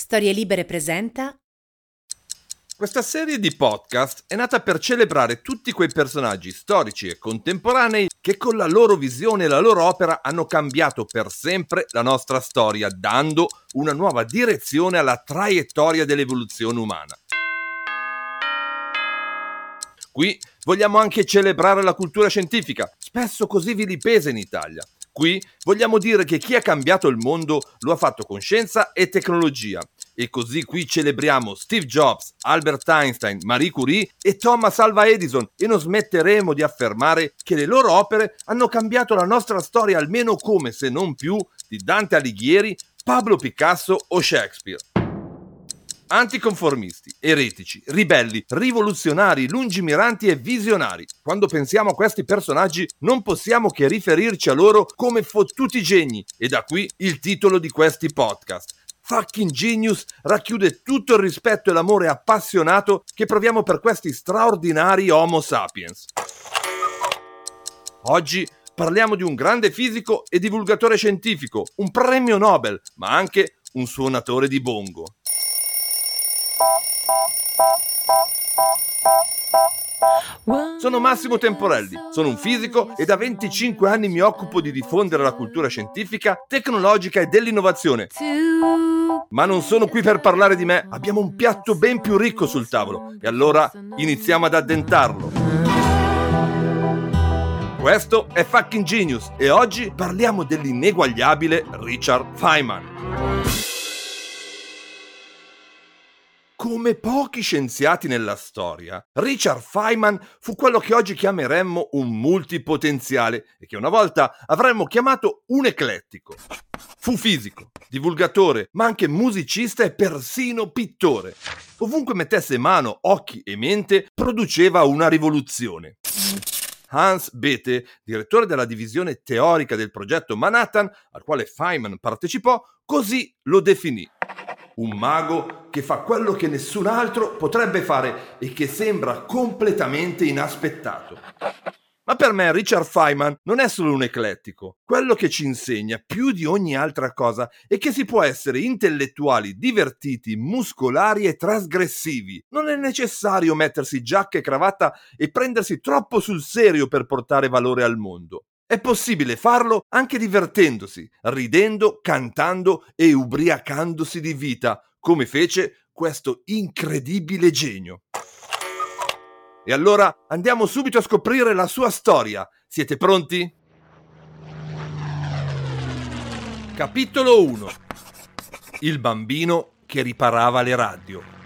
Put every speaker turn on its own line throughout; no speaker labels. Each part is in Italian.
Storie Libere presenta
Questa serie di podcast è nata per celebrare tutti quei personaggi storici e contemporanei che con la loro visione e la loro opera hanno cambiato per sempre la nostra storia, dando una nuova direzione alla traiettoria dell'evoluzione umana. Qui vogliamo anche celebrare la cultura scientifica, spesso così vilipesa in Italia. Qui vogliamo dire che chi ha cambiato il mondo lo ha fatto con scienza e tecnologia. E così qui celebriamo Steve Jobs, Albert Einstein, Marie Curie e Thomas Alva Edison e non smetteremo di affermare che le loro opere hanno cambiato la nostra storia almeno come, se non più, di Dante Alighieri, Pablo Picasso o Shakespeare. Anticonformisti, eretici, ribelli, rivoluzionari, lungimiranti e visionari. Quando pensiamo a questi personaggi non possiamo che riferirci a loro come fottuti geni e da qui il titolo di questi podcast. Fucking Genius racchiude tutto il rispetto e l'amore appassionato che proviamo per questi straordinari Homo sapiens. Oggi parliamo di un grande fisico e divulgatore scientifico, un premio Nobel, ma anche un suonatore di bongo. Sono Massimo Temporelli, sono un fisico e da 25 anni mi occupo di diffondere la cultura scientifica, tecnologica e dell'innovazione. Ma non sono qui per parlare di me, abbiamo un piatto ben più ricco sul tavolo e allora iniziamo ad addentarlo. Questo è Fucking Genius e oggi parliamo dell'ineguagliabile Richard Feynman. Come pochi scienziati nella storia, Richard Feynman fu quello che oggi chiameremmo un multipotenziale e che una volta avremmo chiamato un eclettico. Fu fisico, divulgatore, ma anche musicista e persino pittore. Ovunque mettesse mano, occhi e mente, produceva una rivoluzione. Hans Bethe, direttore della divisione teorica del progetto Manhattan, al quale Feynman partecipò, così lo definì un mago che fa quello che nessun altro potrebbe fare e che sembra completamente inaspettato. Ma per me Richard Feynman non è solo un eclettico. Quello che ci insegna più di ogni altra cosa è che si può essere intellettuali, divertiti, muscolari e trasgressivi. Non è necessario mettersi giacca e cravatta e prendersi troppo sul serio per portare valore al mondo. È possibile farlo anche divertendosi, ridendo, cantando e ubriacandosi di vita, come fece questo incredibile genio. E allora andiamo subito a scoprire la sua storia. Siete pronti? Capitolo 1 Il bambino che riparava le radio.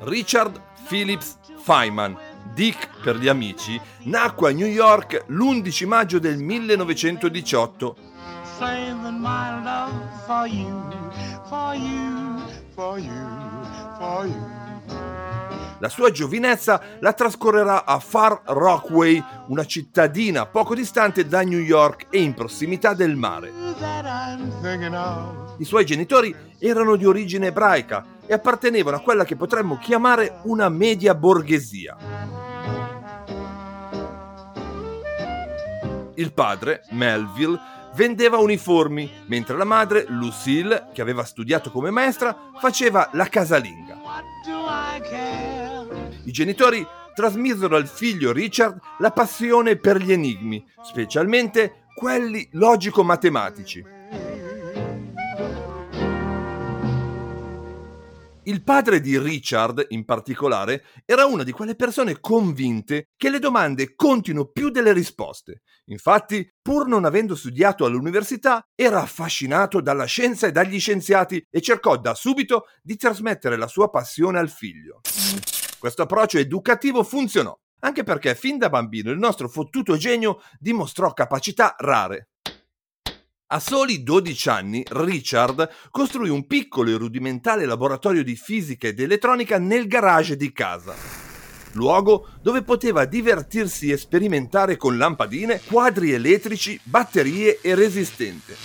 Richard Phillips Feynman, Dick per gli amici, nacque a New York l'11 maggio del 1918. La sua giovinezza la trascorrerà a Far Rockaway, una cittadina poco distante da New York e in prossimità del mare. I suoi genitori erano di origine ebraica e appartenevano a quella che potremmo chiamare una media borghesia. Il padre, Melville, vendeva uniformi, mentre la madre, Lucille, che aveva studiato come maestra, faceva la casalinga. I genitori trasmisero al figlio Richard la passione per gli enigmi, specialmente quelli logico-matematici. Il padre di Richard, in particolare, era una di quelle persone convinte che le domande contino più delle risposte. Infatti, pur non avendo studiato all'università, era affascinato dalla scienza e dagli scienziati e cercò da subito di trasmettere la sua passione al figlio. Questo approccio educativo funzionò, anche perché fin da bambino il nostro fottuto genio dimostrò capacità rare. A soli 12 anni, Richard costruì un piccolo e rudimentale laboratorio di fisica ed elettronica nel garage di casa. Luogo dove poteva divertirsi e sperimentare con lampadine, quadri elettrici, batterie e resistente.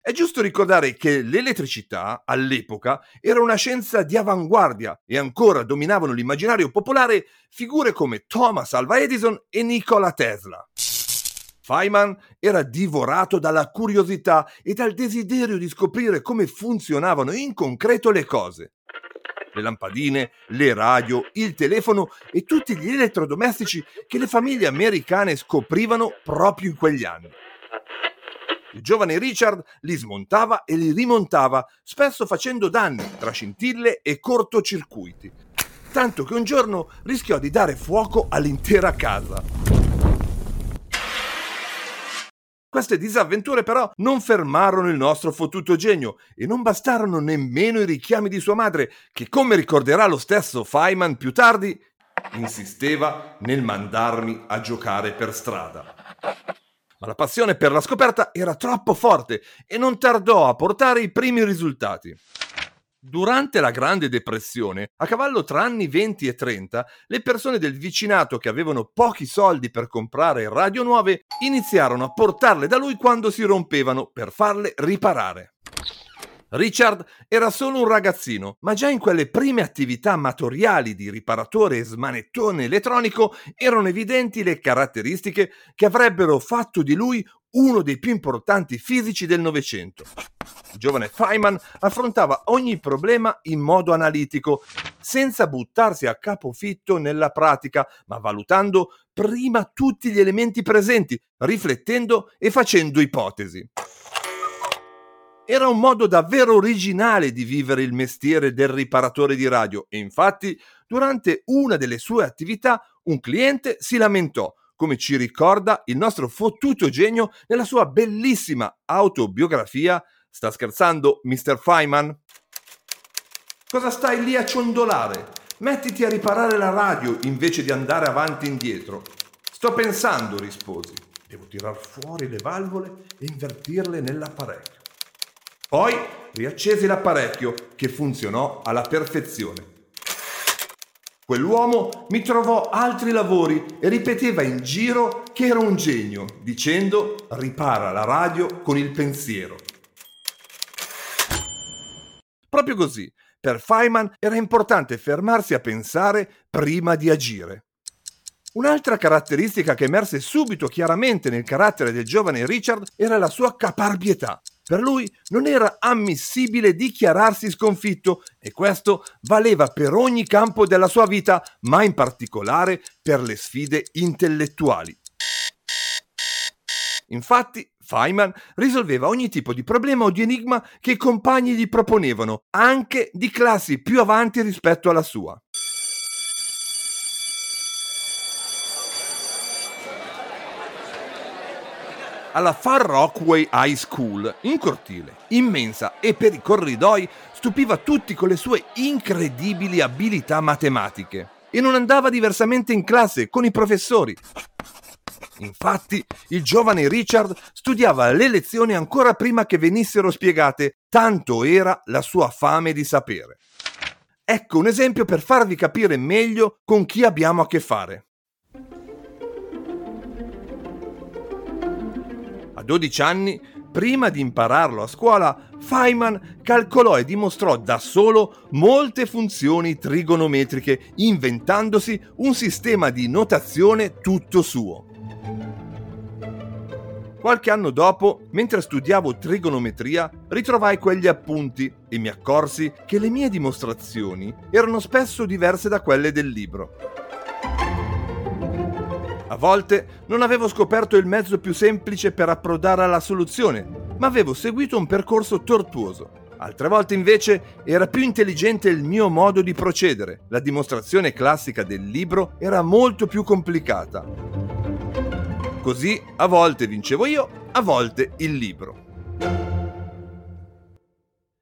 È giusto ricordare che l'elettricità, all'epoca, era una scienza di avanguardia e ancora dominavano l'immaginario popolare figure come Thomas Alva Edison e Nikola Tesla. Feynman era divorato dalla curiosità e dal desiderio di scoprire come funzionavano in concreto le cose. Le lampadine, le radio, il telefono e tutti gli elettrodomestici che le famiglie americane scoprivano proprio in quegli anni. Il giovane Richard li smontava e li rimontava, spesso facendo danni tra scintille e cortocircuiti, tanto che un giorno rischiò di dare fuoco all'intera casa. Queste disavventure però non fermarono il nostro fottuto genio e non bastarono nemmeno i richiami di sua madre, che come ricorderà lo stesso Feynman più tardi, insisteva nel mandarmi a giocare per strada ma la passione per la scoperta era troppo forte e non tardò a portare i primi risultati. Durante la Grande Depressione, a cavallo tra anni 20 e 30, le persone del vicinato che avevano pochi soldi per comprare radio nuove iniziarono a portarle da lui quando si rompevano per farle riparare. Richard era solo un ragazzino, ma già in quelle prime attività amatoriali di riparatore e smanettone elettronico erano evidenti le caratteristiche che avrebbero fatto di lui uno dei più importanti fisici del Novecento. Il giovane Feynman affrontava ogni problema in modo analitico, senza buttarsi a capofitto nella pratica, ma valutando prima tutti gli elementi presenti, riflettendo e facendo ipotesi. Era un modo davvero originale di vivere il mestiere del riparatore di radio e infatti durante una delle sue attività un cliente si lamentò, come ci ricorda il nostro fottuto genio nella sua bellissima autobiografia. Sta scherzando, Mr. Feynman? Cosa stai lì a ciondolare? Mettiti a riparare la radio invece di andare avanti e indietro. Sto pensando, risposi. Devo tirar fuori le valvole e invertirle nell'apparecchio. Poi riaccesi l'apparecchio che funzionò alla perfezione. Quell'uomo mi trovò altri lavori e ripeteva in giro che era un genio, dicendo ripara la radio con il pensiero. Proprio così, per Feynman era importante fermarsi a pensare prima di agire. Un'altra caratteristica che emerse subito chiaramente nel carattere del giovane Richard era la sua caparbietà. Per lui non era ammissibile dichiararsi sconfitto e questo valeva per ogni campo della sua vita, ma in particolare per le sfide intellettuali. Infatti, Feynman risolveva ogni tipo di problema o di enigma che i compagni gli proponevano, anche di classi più avanti rispetto alla sua. Alla Far Rockway High School, in cortile, immensa e per i corridoi stupiva tutti con le sue incredibili abilità matematiche e non andava diversamente in classe con i professori. Infatti, il giovane Richard studiava le lezioni ancora prima che venissero spiegate, tanto era la sua fame di sapere. Ecco un esempio per farvi capire meglio con chi abbiamo a che fare. 12 anni, prima di impararlo a scuola, Feynman calcolò e dimostrò da solo molte funzioni trigonometriche, inventandosi un sistema di notazione tutto suo. Qualche anno dopo, mentre studiavo trigonometria, ritrovai quegli appunti e mi accorsi che le mie dimostrazioni erano spesso diverse da quelle del libro. A volte non avevo scoperto il mezzo più semplice per approdare alla soluzione, ma avevo seguito un percorso tortuoso. Altre volte invece era più intelligente il mio modo di procedere. La dimostrazione classica del libro era molto più complicata. Così a volte vincevo io, a volte il libro.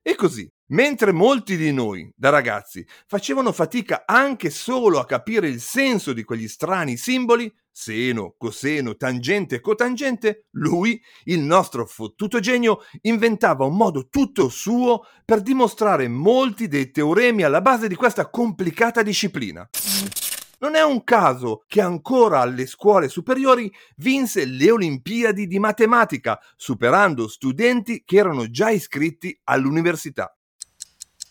E così, mentre molti di noi, da ragazzi, facevano fatica anche solo a capire il senso di quegli strani simboli, seno, coseno, tangente cotangente, lui, il nostro fottuto genio, inventava un modo tutto suo per dimostrare molti dei teoremi alla base di questa complicata disciplina. Non è un caso che ancora alle scuole superiori vinse le Olimpiadi di matematica, superando studenti che erano già iscritti all'università.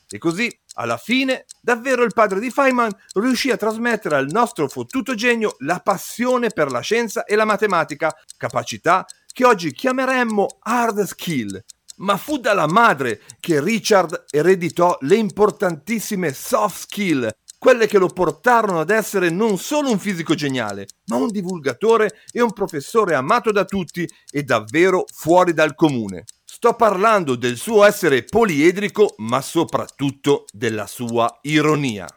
E così, alla fine, davvero il padre di Feynman riuscì a trasmettere al nostro fottuto genio la passione per la scienza e la matematica, capacità che oggi chiameremmo hard skill. Ma fu dalla madre che Richard ereditò le importantissime soft skill, quelle che lo portarono ad essere non solo un fisico geniale, ma un divulgatore e un professore amato da tutti e davvero fuori dal comune. Sto parlando del suo essere poliedrico, ma soprattutto della sua ironia.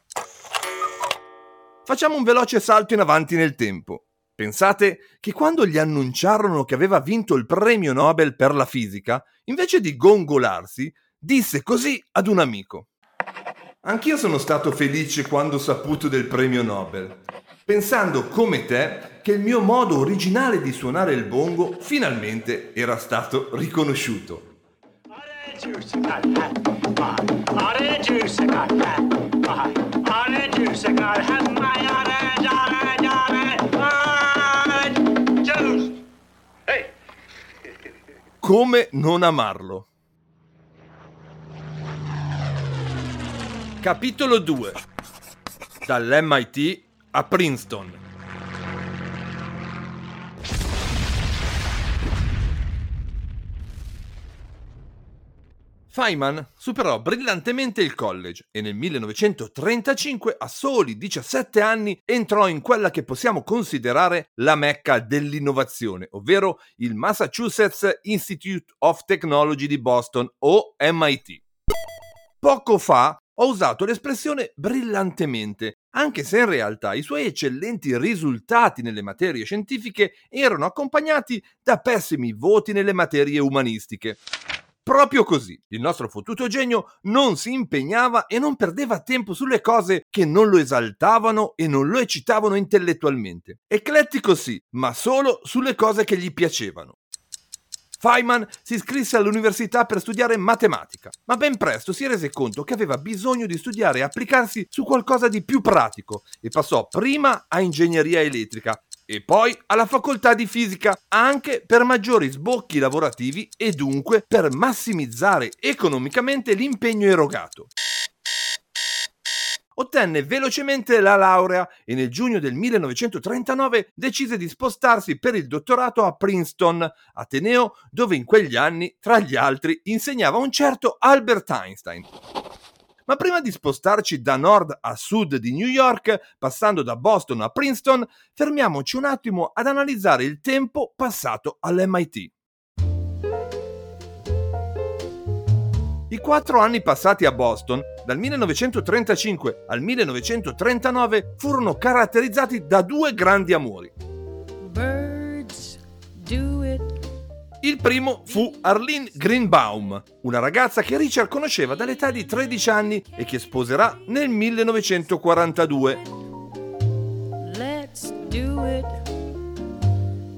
Facciamo un veloce salto in avanti nel tempo. Pensate che quando gli annunciarono che aveva vinto il premio Nobel per la fisica, invece di gongolarsi, disse così ad un amico. Anch'io sono stato felice quando ho saputo del premio Nobel, pensando come te che il mio modo originale di suonare il bongo finalmente era stato riconosciuto. Come non amarlo? Capitolo 2 Dall'MIT a Princeton Feynman superò brillantemente il college e nel 1935, a soli 17 anni, entrò in quella che possiamo considerare la mecca dell'innovazione, ovvero il Massachusetts Institute of Technology di Boston o MIT. Poco fa ho usato l'espressione brillantemente, anche se in realtà i suoi eccellenti risultati nelle materie scientifiche erano accompagnati da pessimi voti nelle materie umanistiche. Proprio così, il nostro fottuto genio non si impegnava e non perdeva tempo sulle cose che non lo esaltavano e non lo eccitavano intellettualmente. Eclettico sì, ma solo sulle cose che gli piacevano. Feynman si iscrisse all'università per studiare matematica, ma ben presto si rese conto che aveva bisogno di studiare e applicarsi su qualcosa di più pratico e passò prima a ingegneria elettrica e poi alla facoltà di fisica anche per maggiori sbocchi lavorativi e dunque per massimizzare economicamente l'impegno erogato. Ottenne velocemente la laurea e nel giugno del 1939 decise di spostarsi per il dottorato a Princeton, Ateneo, dove in quegli anni, tra gli altri, insegnava un certo Albert Einstein. Ma prima di spostarci da nord a sud di New York, passando da Boston a Princeton, fermiamoci un attimo ad analizzare il tempo passato all'MIT. I quattro anni passati a Boston, dal 1935 al 1939, furono caratterizzati da due grandi amori. Il primo fu Arlene Greenbaum, una ragazza che Richard conosceva dall'età di 13 anni e che sposerà nel 1942. Let's do it.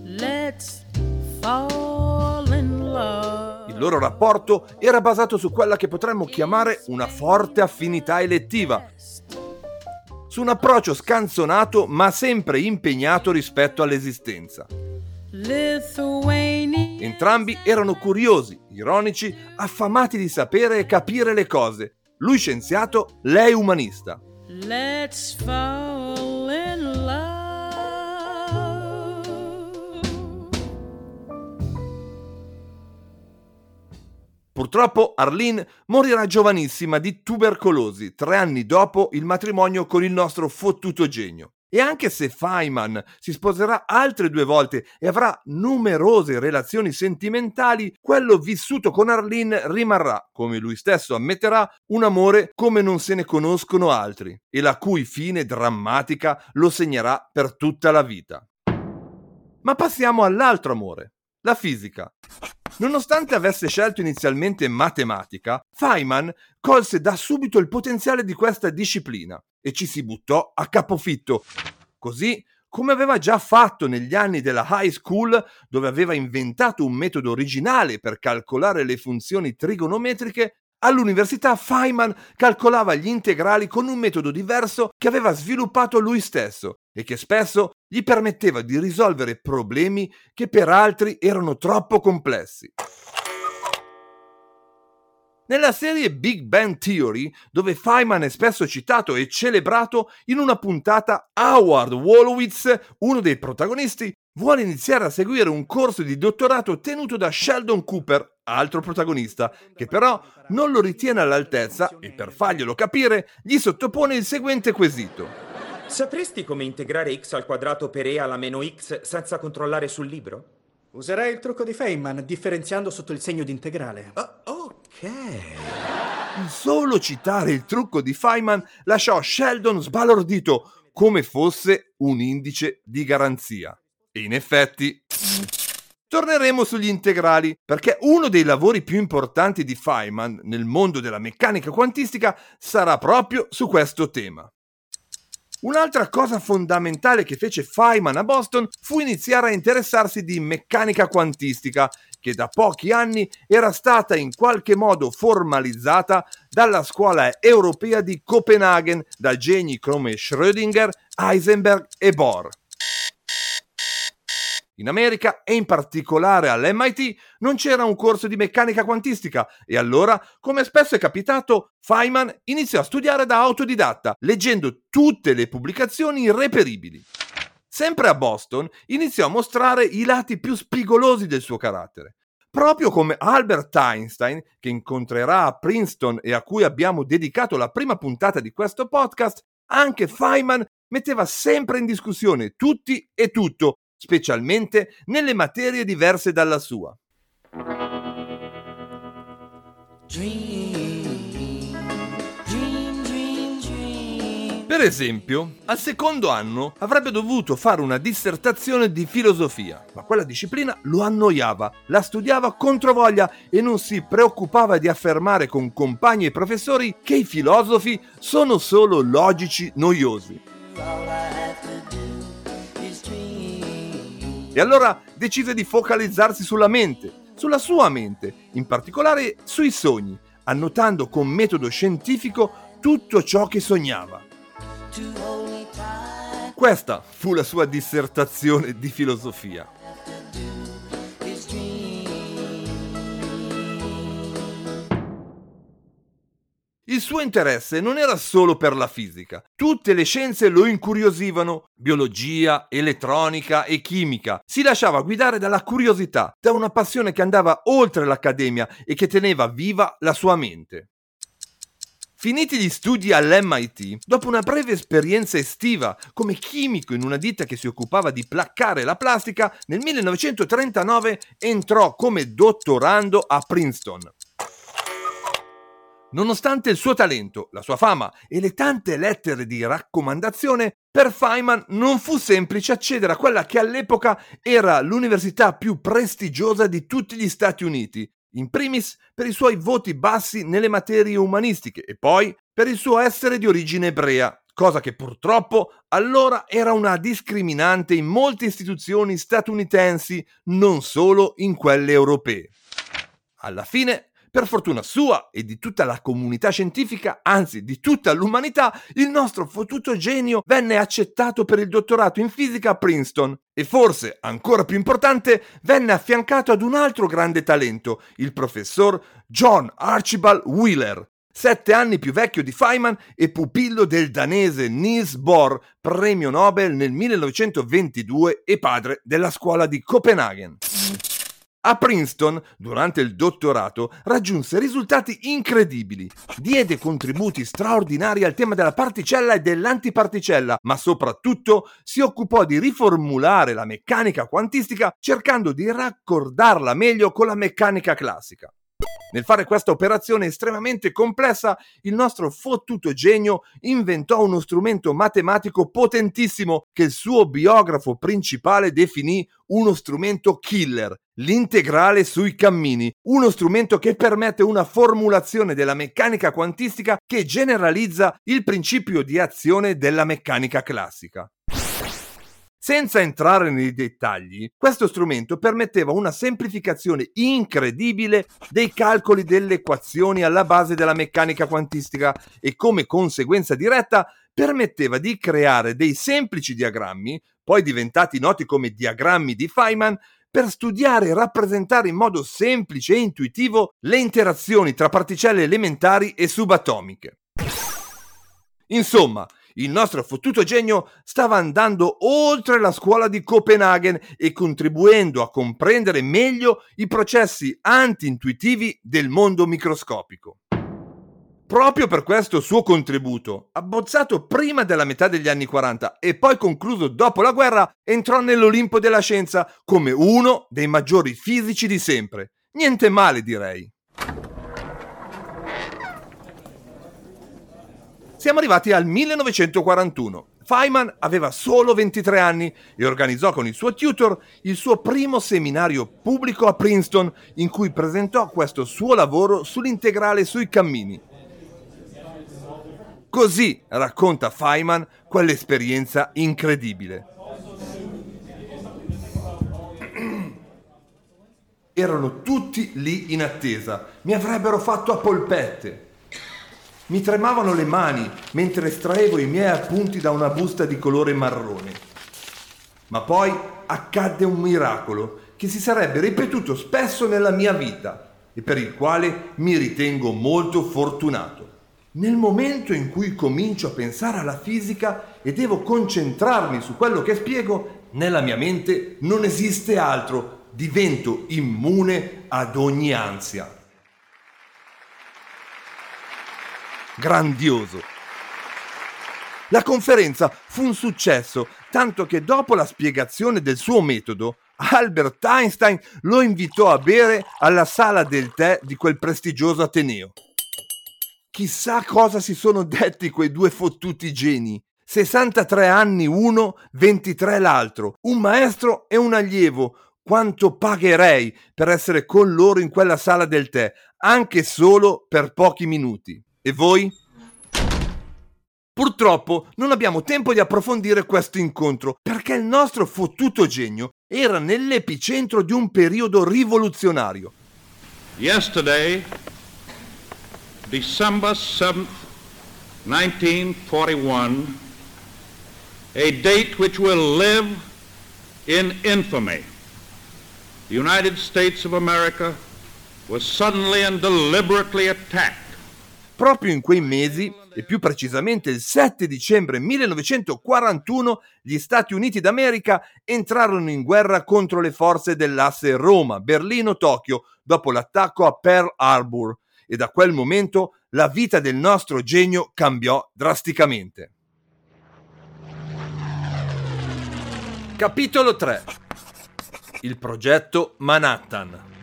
Let's fall in love. Il loro rapporto era basato su quella che potremmo chiamare una forte affinità elettiva, su un approccio scanzonato ma sempre impegnato rispetto all'esistenza. Entrambi erano curiosi, ironici, affamati di sapere e capire le cose. Lui scienziato, lei umanista. Let's fall in love. Purtroppo Arlene morirà giovanissima di tubercolosi tre anni dopo il matrimonio con il nostro fottuto genio. E anche se Feynman si sposerà altre due volte e avrà numerose relazioni sentimentali, quello vissuto con Arlene rimarrà, come lui stesso ammetterà, un amore come non se ne conoscono altri e la cui fine drammatica lo segnerà per tutta la vita. Ma passiamo all'altro amore, la fisica. Nonostante avesse scelto inizialmente matematica, Feynman colse da subito il potenziale di questa disciplina e ci si buttò a capofitto. Così come aveva già fatto negli anni della high school, dove aveva inventato un metodo originale per calcolare le funzioni trigonometriche, all'università Feynman calcolava gli integrali con un metodo diverso che aveva sviluppato lui stesso e che spesso gli permetteva di risolvere problemi che per altri erano troppo complessi. Nella serie Big Bang Theory, dove Feynman è spesso citato e celebrato, in una puntata Howard Wolowitz, uno dei protagonisti, vuole iniziare a seguire un corso di dottorato tenuto da Sheldon Cooper, altro protagonista, che però non lo ritiene all'altezza e per farglielo capire gli sottopone il seguente quesito.
Sapresti come integrare x al quadrato per e alla meno x senza controllare sul libro?
Userai il trucco di Feynman differenziando sotto il segno di integrale.
Oh, ok.
Solo citare il trucco di Feynman lasciò Sheldon sbalordito come fosse un indice di garanzia. E in effetti... Torneremo sugli integrali, perché uno dei lavori più importanti di Feynman nel mondo della meccanica quantistica sarà proprio su questo tema. Un'altra cosa fondamentale che fece Feynman a Boston fu iniziare a interessarsi di meccanica quantistica, che da pochi anni era stata in qualche modo formalizzata dalla scuola europea di Copenaghen da geni come Schrödinger, Heisenberg e Bohr. In America e in particolare all'MIT non c'era un corso di meccanica quantistica e allora, come spesso è capitato, Feynman iniziò a studiare da autodidatta, leggendo tutte le pubblicazioni irreperibili. Sempre a Boston iniziò a mostrare i lati più spigolosi del suo carattere. Proprio come Albert Einstein, che incontrerà a Princeton e a cui abbiamo dedicato la prima puntata di questo podcast, anche Feynman metteva sempre in discussione tutti e tutto, specialmente nelle materie diverse dalla sua. Per esempio, al secondo anno avrebbe dovuto fare una dissertazione di filosofia, ma quella disciplina lo annoiava, la studiava controvoglia e non si preoccupava di affermare con compagni e professori che i filosofi sono solo logici noiosi. E allora decise di focalizzarsi sulla mente, sulla sua mente, in particolare sui sogni, annotando con metodo scientifico tutto ciò che sognava. Questa fu la sua dissertazione di filosofia. Il suo interesse non era solo per la fisica, tutte le scienze lo incuriosivano, biologia, elettronica e chimica. Si lasciava guidare dalla curiosità, da una passione che andava oltre l'accademia e che teneva viva la sua mente. Finiti gli studi all'MIT, dopo una breve esperienza estiva come chimico in una ditta che si occupava di placcare la plastica, nel 1939 entrò come dottorando a Princeton. Nonostante il suo talento, la sua fama e le tante lettere di raccomandazione, per Feynman non fu semplice accedere a quella che all'epoca era l'università più prestigiosa di tutti gli Stati Uniti, in primis per i suoi voti bassi nelle materie umanistiche e poi per il suo essere di origine ebrea, cosa che purtroppo allora era una discriminante in molte istituzioni statunitensi, non solo in quelle europee. Alla fine per fortuna sua e di tutta la comunità scientifica, anzi di tutta l'umanità, il nostro fottuto genio venne accettato per il dottorato in fisica a Princeton e forse, ancora più importante, venne affiancato ad un altro grande talento, il professor John Archibald Wheeler, sette anni più vecchio di Feynman e pupillo del danese Niels Bohr, premio Nobel nel 1922 e padre della scuola di Copenaghen. A Princeton, durante il dottorato, raggiunse risultati incredibili. Diede contributi straordinari al tema della particella e dell'antiparticella, ma soprattutto si occupò di riformulare la meccanica quantistica cercando di raccordarla meglio con la meccanica classica. Nel fare questa operazione estremamente complessa, il nostro fottuto genio inventò uno strumento matematico potentissimo che il suo biografo principale definì uno strumento killer, l'integrale sui cammini, uno strumento che permette una formulazione della meccanica quantistica che generalizza il principio di azione della meccanica classica. Senza entrare nei dettagli, questo strumento permetteva una semplificazione incredibile dei calcoli delle equazioni alla base della meccanica quantistica e come conseguenza diretta permetteva di creare dei semplici diagrammi, poi diventati noti come diagrammi di Feynman, per studiare e rappresentare in modo semplice e intuitivo le interazioni tra particelle elementari e subatomiche. Insomma, il nostro fottuto genio stava andando oltre la scuola di Copenaghen e contribuendo a comprendere meglio i processi anti-intuitivi del mondo microscopico. Proprio per questo suo contributo, abbozzato prima della metà degli anni 40 e poi concluso dopo la guerra, entrò nell'Olimpo della scienza come uno dei maggiori fisici di sempre. Niente male, direi. Siamo arrivati al 1941. Feynman aveva solo 23 anni e organizzò con il suo tutor il suo primo seminario pubblico a Princeton in cui presentò questo suo lavoro sull'integrale sui cammini. Così racconta Feynman quell'esperienza incredibile. Erano tutti lì in attesa, mi avrebbero fatto a polpette. Mi tremavano le mani mentre estraevo i miei appunti da una busta di colore marrone. Ma poi accadde un miracolo che si sarebbe ripetuto spesso nella mia vita e per il quale mi ritengo molto fortunato. Nel momento in cui comincio a pensare alla fisica e devo concentrarmi su quello che spiego, nella mia mente non esiste altro, divento immune ad ogni ansia. Grandioso. La conferenza fu un successo, tanto che dopo la spiegazione del suo metodo, Albert Einstein lo invitò a bere alla sala del tè di quel prestigioso Ateneo. Chissà cosa si sono detti quei due fottuti geni. 63 anni uno, 23 l'altro, un maestro e un allievo. Quanto pagherei per essere con loro in quella sala del tè, anche solo per pochi minuti. E voi? Purtroppo non abbiamo tempo di approfondire questo incontro perché il nostro fottuto genio era nell'epicentro di un periodo rivoluzionario.
Yesterday December 7th, 1941, a date which will live in infamy. The United States of America was suddenly and deliberately attacked
Proprio in quei mesi, e più precisamente il 7 dicembre 1941, gli Stati Uniti d'America entrarono in guerra contro le forze dell'asse Roma, Berlino, Tokyo, dopo l'attacco a Pearl Harbor, e da quel momento la vita del nostro genio cambiò drasticamente. Capitolo 3 Il progetto Manhattan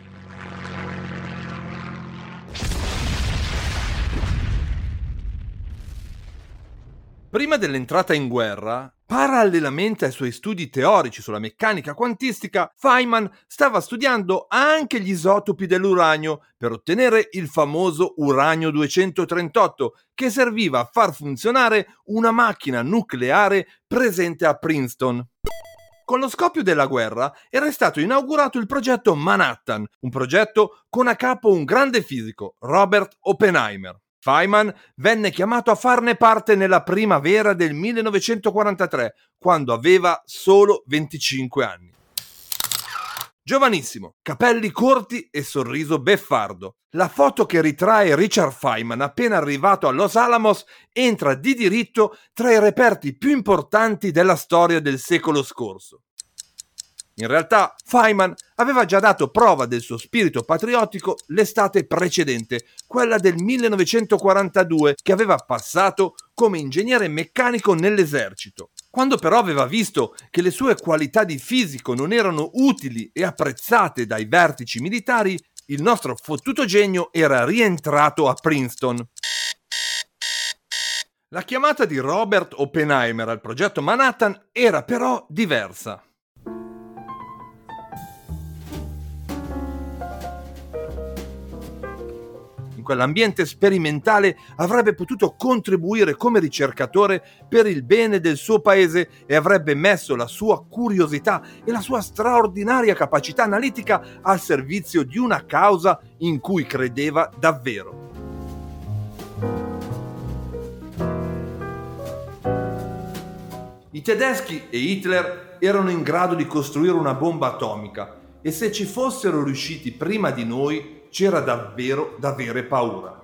Prima dell'entrata in guerra, Parallelamente ai suoi studi teorici sulla meccanica quantistica, Feynman stava studiando anche gli isotopi dell'uranio per ottenere il famoso uranio 238 che serviva a far funzionare una macchina nucleare presente a Princeton. Con lo scoppio della guerra era stato inaugurato il progetto Manhattan, un progetto con a capo un grande fisico, Robert Oppenheimer. Feynman venne chiamato a farne parte nella primavera del 1943, quando aveva solo 25 anni. Giovanissimo, capelli corti e sorriso beffardo. La foto che ritrae Richard Feynman appena arrivato a Los Alamos entra di diritto tra i reperti più importanti della storia del secolo scorso. In realtà Feynman aveva già dato prova del suo spirito patriottico l'estate precedente, quella del 1942, che aveva passato come ingegnere meccanico nell'esercito. Quando però aveva visto che le sue qualità di fisico non erano utili e apprezzate dai vertici militari, il nostro fottuto genio era rientrato a Princeton. La chiamata di Robert Oppenheimer al progetto Manhattan era però diversa. Quell'ambiente sperimentale avrebbe potuto contribuire come ricercatore per il bene del suo paese e avrebbe messo la sua curiosità e la sua straordinaria capacità analitica al servizio di una causa in cui credeva davvero. I tedeschi e Hitler erano in grado di costruire una bomba atomica e se ci fossero riusciti prima di noi c'era davvero da avere paura.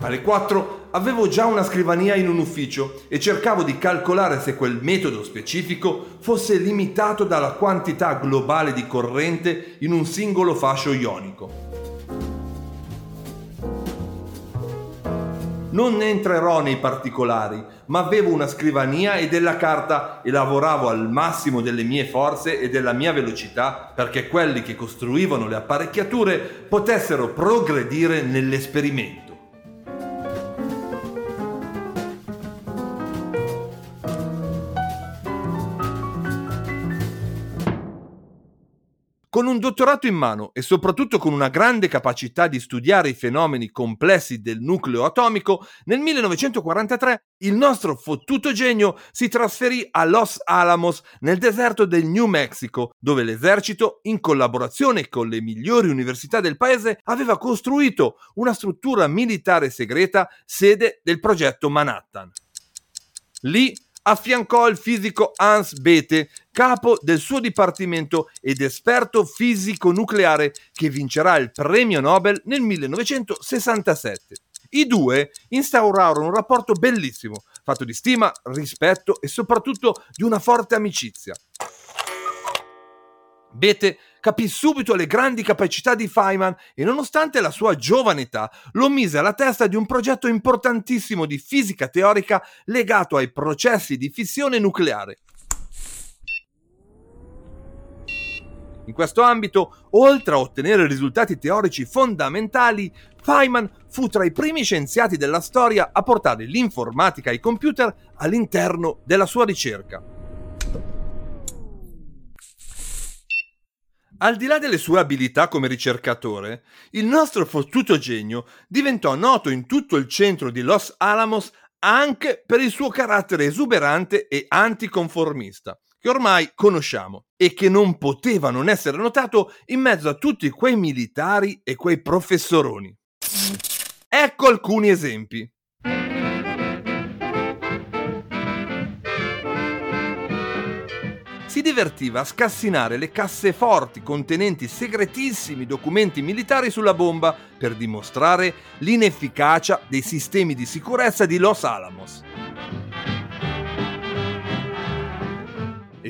Alle 4 avevo già una scrivania in un ufficio e cercavo di calcolare se quel metodo specifico fosse limitato dalla quantità globale di corrente in un singolo fascio ionico. Non entrerò nei particolari, ma avevo una scrivania e della carta e lavoravo al massimo delle mie forze e della mia velocità perché quelli che costruivano le apparecchiature potessero progredire nell'esperimento. Con un dottorato in mano e soprattutto con una grande capacità di studiare i fenomeni complessi del nucleo atomico, nel 1943 il nostro fottuto genio si trasferì a Los Alamos nel deserto del New Mexico, dove l'esercito, in collaborazione con le migliori università del paese, aveva costruito una struttura militare segreta sede del progetto Manhattan. Lì affiancò il fisico Hans Bethe, capo del suo dipartimento ed esperto fisico nucleare, che vincerà il premio Nobel nel 1967. I due instaurarono un rapporto bellissimo, fatto di stima, rispetto e soprattutto di una forte amicizia. Bete capì subito le grandi capacità di Feynman e nonostante la sua giovane età lo mise alla testa di un progetto importantissimo di fisica teorica legato ai processi di fissione nucleare. In questo ambito, oltre a ottenere risultati teorici fondamentali, Feynman fu tra i primi scienziati della storia a portare l'informatica e i computer all'interno della sua ricerca. Al di là delle sue abilità come ricercatore, il nostro fottuto genio diventò noto in tutto il centro di Los Alamos anche per il suo carattere esuberante e anticonformista, che ormai conosciamo e che non poteva non essere notato in mezzo a tutti quei militari e quei professoroni. Ecco alcuni esempi. si divertiva a scassinare le casseforti contenenti segretissimi documenti militari sulla bomba per dimostrare l'inefficacia dei sistemi di sicurezza di Los Alamos.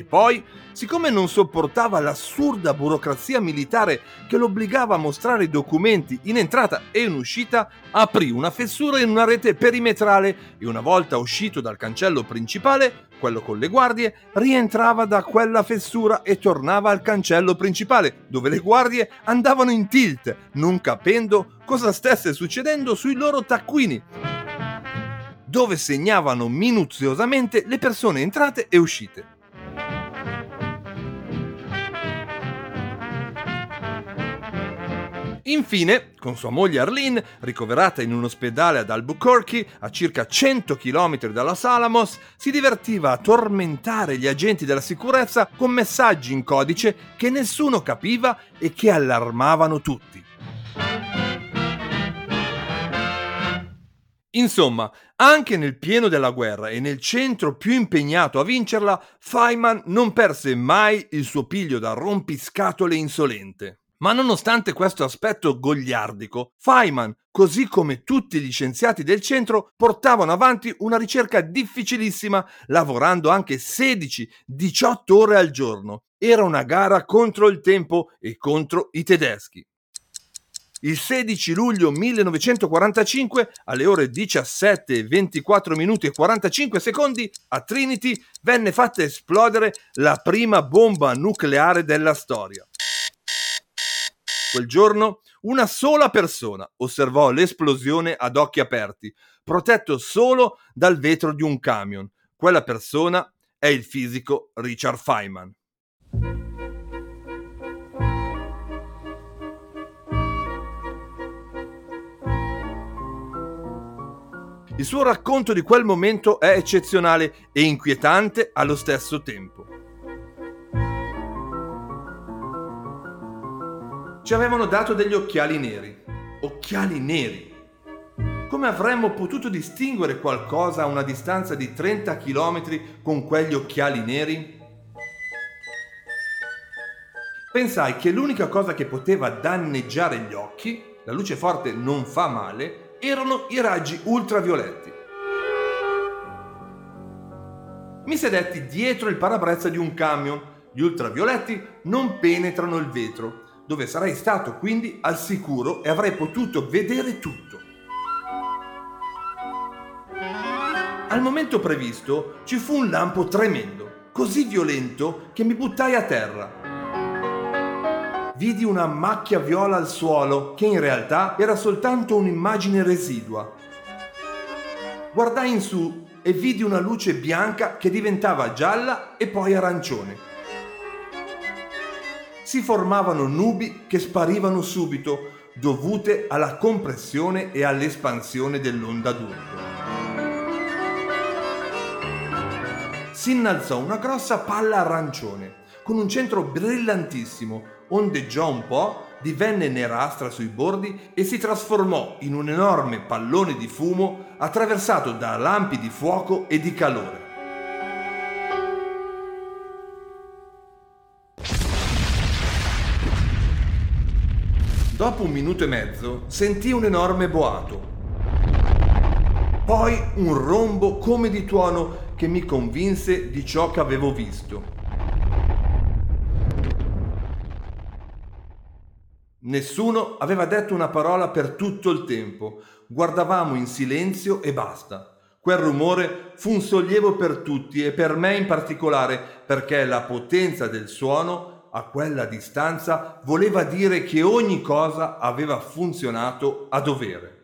E poi, siccome non sopportava l'assurda burocrazia militare che lo obbligava a mostrare i documenti in entrata e in uscita, aprì una fessura in una rete perimetrale e una volta uscito dal cancello principale quello con le guardie, rientrava da quella fessura e tornava al cancello principale, dove le guardie andavano in tilt, non capendo cosa stesse succedendo sui loro taccuini, dove segnavano minuziosamente le persone entrate e uscite. Infine, con sua moglie Arlene, ricoverata in un ospedale ad Albuquerque, a circa 100 km dalla Salamos, si divertiva a tormentare gli agenti della sicurezza con messaggi in codice che nessuno capiva e che allarmavano tutti. Insomma, anche nel pieno della guerra e nel centro più impegnato a vincerla, Feynman non perse mai il suo piglio da rompiscatole insolente. Ma nonostante questo aspetto gogliardico, Feynman, così come tutti gli scienziati del centro, portavano avanti una ricerca difficilissima, lavorando anche 16-18 ore al giorno. Era una gara contro il tempo e contro i tedeschi. Il 16 luglio 1945, alle ore 17, 24 minuti e 45 secondi, a Trinity venne fatta esplodere la prima bomba nucleare della storia. Quel giorno una sola persona osservò l'esplosione ad occhi aperti, protetto solo dal vetro di un camion. Quella persona è il fisico Richard Feynman. Il suo racconto di quel momento è eccezionale e inquietante allo stesso tempo. Ci avevano dato degli occhiali neri. Occhiali neri. Come avremmo potuto distinguere qualcosa a una distanza di 30 km con quegli occhiali neri? Pensai che l'unica cosa che poteva danneggiare gli occhi, la luce forte non fa male, erano i raggi ultravioletti. Mi sedetti dietro il parabrezza di un camion. Gli ultravioletti non penetrano il vetro, dove sarei stato quindi al sicuro e avrei potuto vedere tutto. Al momento previsto ci fu un lampo tremendo, così violento che mi buttai a terra. Vidi una macchia viola al suolo che in realtà era soltanto un'immagine residua. Guardai in su e vidi una luce bianca che diventava gialla e poi arancione si formavano nubi che sparivano subito, dovute alla compressione e all'espansione dell'onda d'urto. Si innalzò una grossa palla arancione, con un centro brillantissimo, ondeggiò un po', divenne nerastra sui bordi e si trasformò in un enorme pallone di fumo attraversato da lampi di fuoco e di calore. Dopo un minuto e mezzo sentii un enorme boato. Poi un rombo come di tuono che mi convinse di ciò che avevo visto. Nessuno aveva detto una parola per tutto il tempo. Guardavamo in silenzio e basta. Quel rumore fu un sollievo per tutti e per me in particolare perché la potenza del suono a quella distanza voleva dire che ogni cosa aveva funzionato a dovere.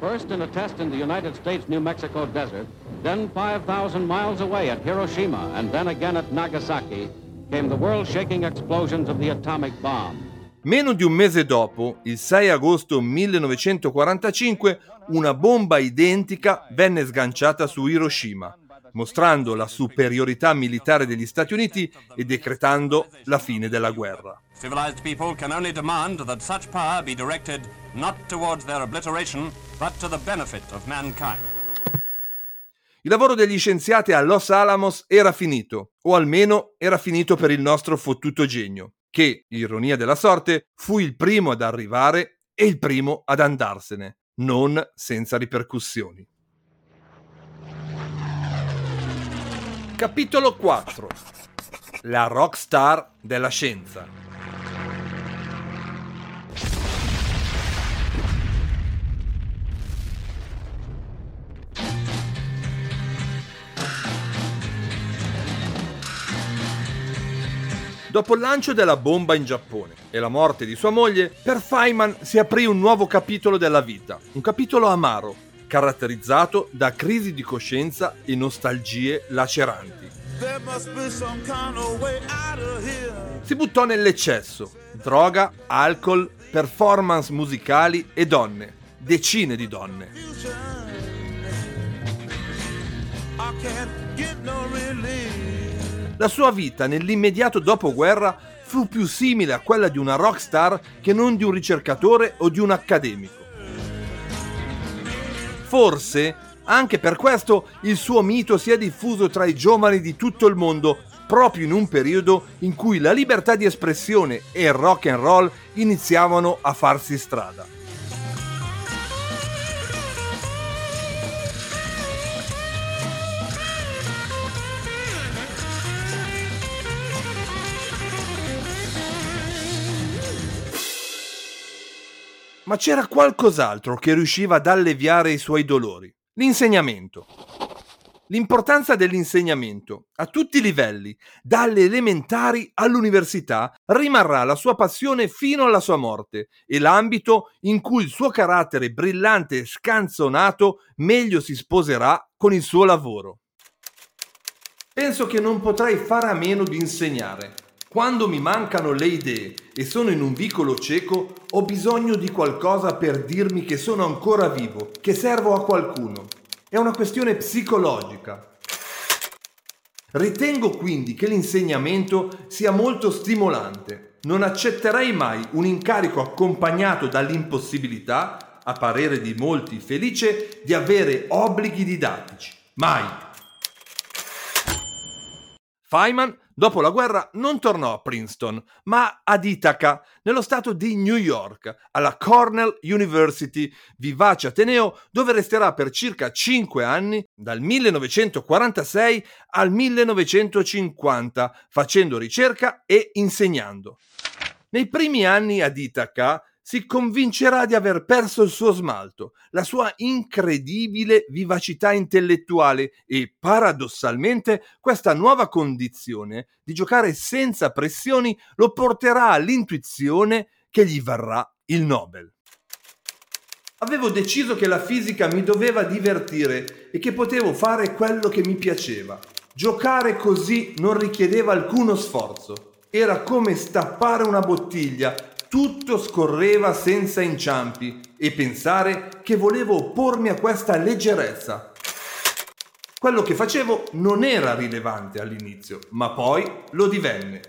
First in a test in the United States New Mexico desert, then 5,000 miles away at Hiroshima, and then again at Nagasaki, came the world-shaking explosions of the atomic bomb. Meno di un mese dopo, il 6 agosto 1945, una bomba identica venne sganciata su Hiroshima, mostrando la superiorità militare degli Stati Uniti e decretando la fine della guerra. Civilized people can only demand that such power be directed not towards their obliteration, but to the benefit of mankind. Il lavoro degli scienziati a Los Alamos era finito, o almeno era finito per il nostro fottuto genio, che, ironia della sorte, fu il primo ad arrivare e il primo ad andarsene, non senza ripercussioni. Capitolo 4 La rockstar della scienza. Dopo il lancio della bomba in Giappone e la morte di sua moglie, per Feynman si aprì un nuovo capitolo della vita, un capitolo amaro, caratterizzato da crisi di coscienza e nostalgie laceranti. Si buttò nell'eccesso, droga, alcol, performance musicali e donne, decine di donne. La sua vita nell'immediato dopoguerra fu più simile a quella di una rockstar che non di un ricercatore o di un accademico. Forse anche per questo il suo mito si è diffuso tra i giovani di tutto il mondo proprio in un periodo in cui la libertà di espressione e il rock and roll iniziavano a farsi strada. Ma c'era qualcos'altro che riusciva ad alleviare i suoi dolori. L'insegnamento. L'importanza dell'insegnamento, a tutti i livelli, dalle elementari all'università, rimarrà la sua passione fino alla sua morte e l'ambito in cui il suo carattere brillante e scanzonato meglio si sposerà con il suo lavoro. Penso che non potrei fare a meno di insegnare. Quando mi mancano le idee e sono in un vicolo cieco, ho bisogno di qualcosa per dirmi che sono ancora vivo, che servo a qualcuno. è una questione psicologica. Ritengo quindi che l'insegnamento sia molto stimolante. Non accetterei mai un incarico accompagnato dall'impossibilità, a parere di molti felice, di avere obblighi didattici. Mai. Feynman dopo la guerra non tornò a Princeton, ma ad Ithaca, nello stato di New York, alla Cornell University, vivace Ateneo, dove resterà per circa 5 anni, dal 1946 al 1950, facendo ricerca e insegnando. Nei primi anni ad Ithaca si convincerà di aver perso il suo smalto, la sua incredibile vivacità intellettuale e, paradossalmente, questa nuova condizione di giocare senza pressioni lo porterà all'intuizione che gli varrà il Nobel. Avevo deciso che la fisica mi doveva divertire e che potevo fare quello che mi piaceva. Giocare così non richiedeva alcuno sforzo. Era come stappare una bottiglia tutto scorreva senza inciampi e pensare che volevo oppormi a questa leggerezza. Quello che facevo non era rilevante all'inizio, ma poi lo divenne.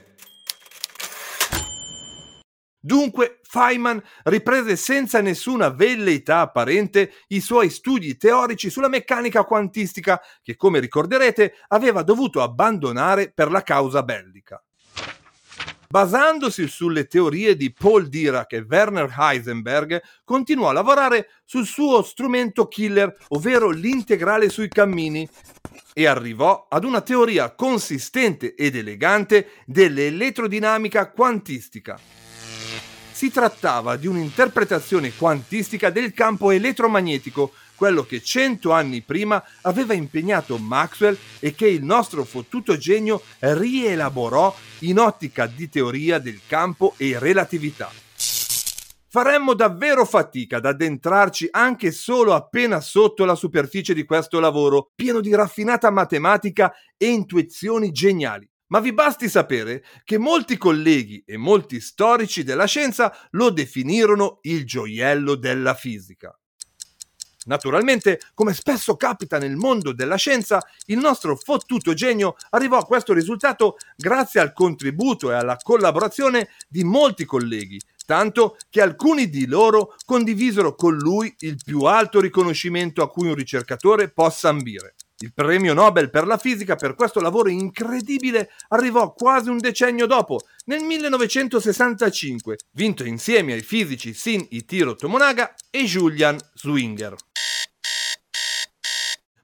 Dunque Feynman riprese senza nessuna velleità apparente i suoi studi teorici sulla meccanica quantistica che, come ricorderete, aveva dovuto abbandonare per la causa bellica. Basandosi sulle teorie di Paul Dirac e Werner Heisenberg, continuò a lavorare sul suo strumento killer, ovvero l'integrale sui cammini, e arrivò ad una teoria consistente ed elegante dell'elettrodinamica quantistica. Si trattava di un'interpretazione quantistica del campo elettromagnetico quello che cento anni prima aveva impegnato Maxwell e che il nostro fottuto genio rielaborò in ottica di teoria del campo e relatività. Faremmo davvero fatica ad addentrarci anche solo appena sotto la superficie di questo lavoro, pieno di raffinata matematica e intuizioni geniali. Ma vi basti sapere che molti colleghi e molti storici della scienza lo definirono il gioiello della fisica. Naturalmente, come spesso capita nel mondo della scienza, il nostro fottuto genio arrivò a questo risultato grazie al contributo e alla collaborazione di molti colleghi, tanto che alcuni di loro condivisero con lui il più alto riconoscimento a cui un ricercatore possa ambire. Il premio Nobel per la fisica per questo lavoro incredibile arrivò quasi un decennio dopo, nel 1965, vinto insieme ai fisici Sin Itiro Tomonaga e Julian Zwinger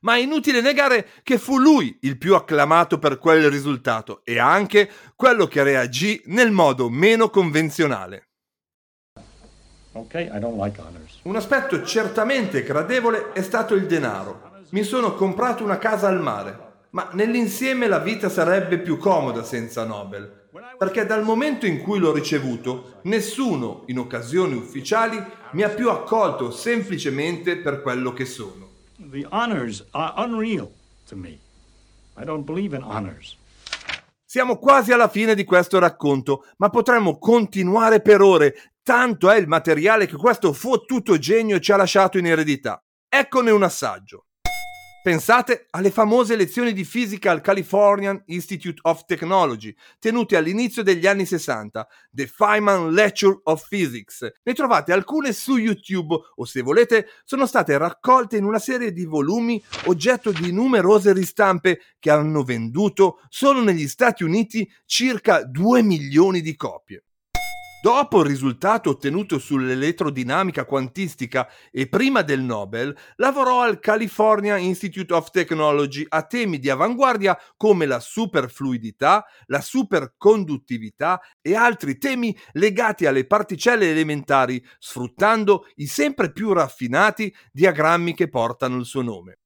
ma è inutile negare che fu lui il più acclamato per quel risultato e anche quello che reagì nel modo meno convenzionale.
Okay, like
Un aspetto certamente gradevole è stato il denaro. Mi sono comprato una casa al mare, ma nell'insieme la vita sarebbe più comoda senza Nobel, perché dal momento in cui l'ho ricevuto, nessuno in occasioni ufficiali mi ha più accolto semplicemente per quello che sono
the honors are unreal to me. I don't believe in honors.
Siamo quasi alla fine di questo racconto, ma potremmo continuare per ore, tanto è il materiale che questo fottuto genio ci ha lasciato in eredità. Eccone un assaggio. Pensate alle famose lezioni di fisica al Californian Institute of Technology, tenute all'inizio degli anni 60, The Feynman Lecture of Physics. Ne trovate alcune su YouTube o se volete sono state raccolte in una serie di volumi oggetto di numerose ristampe che hanno venduto solo negli Stati Uniti circa 2 milioni di copie. Dopo il risultato ottenuto sull'elettrodinamica quantistica e prima del Nobel, lavorò al California Institute of Technology a temi di avanguardia come la superfluidità, la superconduttività e altri temi legati alle particelle elementari, sfruttando i sempre più raffinati diagrammi che portano il suo nome.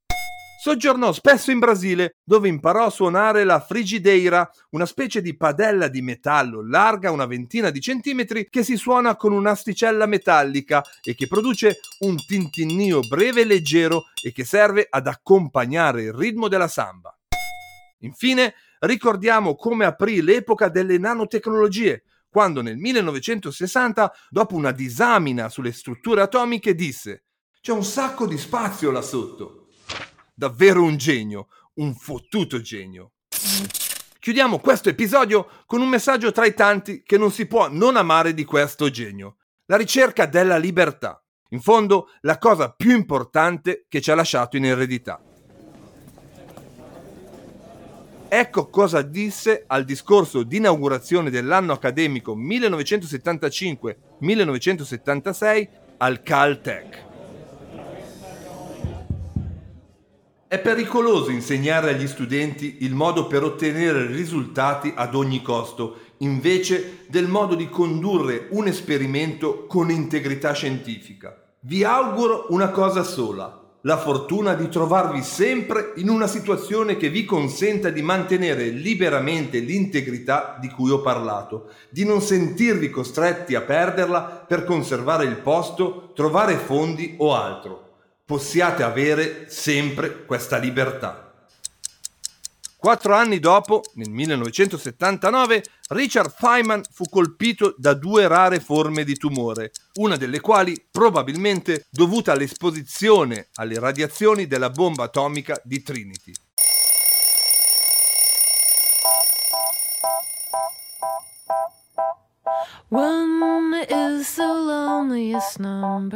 Soggiornò spesso in Brasile, dove imparò a suonare la frigideira, una specie di padella di metallo larga una ventina di centimetri che si suona con un'asticella metallica e che produce un tintinnio breve e leggero e che serve ad accompagnare il ritmo della samba. Infine, ricordiamo come aprì l'epoca delle nanotecnologie, quando nel 1960, dopo una disamina sulle strutture atomiche, disse: C'è un sacco di spazio là sotto. Davvero un genio, un fottuto genio. Chiudiamo questo episodio con un messaggio tra i tanti che non si può non amare di questo genio. La ricerca della libertà. In fondo, la cosa più importante che ci ha lasciato in eredità. Ecco cosa disse al discorso di inaugurazione dell'anno accademico 1975-1976 al Caltech. È pericoloso insegnare agli studenti il modo per ottenere risultati ad ogni costo, invece del modo di condurre un esperimento con integrità scientifica. Vi auguro una cosa sola, la fortuna di trovarvi sempre in una situazione che vi consenta di mantenere liberamente l'integrità di cui ho parlato, di non sentirvi costretti a perderla per conservare il posto, trovare fondi o altro possiate avere sempre questa libertà. Quattro anni dopo, nel 1979, Richard Feynman fu colpito da due rare forme di tumore, una delle quali probabilmente dovuta all'esposizione alle radiazioni della bomba atomica di Trinity.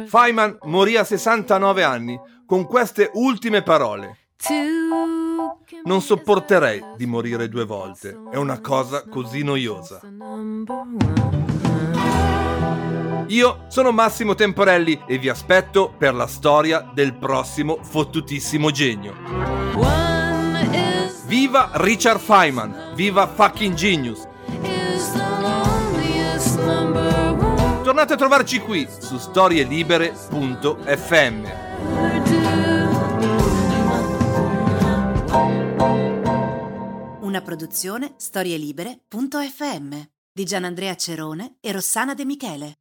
Feynman morì a 69 anni con queste ultime parole. Non sopporterei di morire due volte, è una cosa così noiosa. Io sono Massimo Temporelli e vi aspetto per la storia del prossimo fottutissimo genio. Viva Richard Feynman! Viva fucking genius! Tornate a trovarci qui su storielibere.fm.
Una produzione storielibere.fm di Gianandrea Cerone e Rossana De Michele.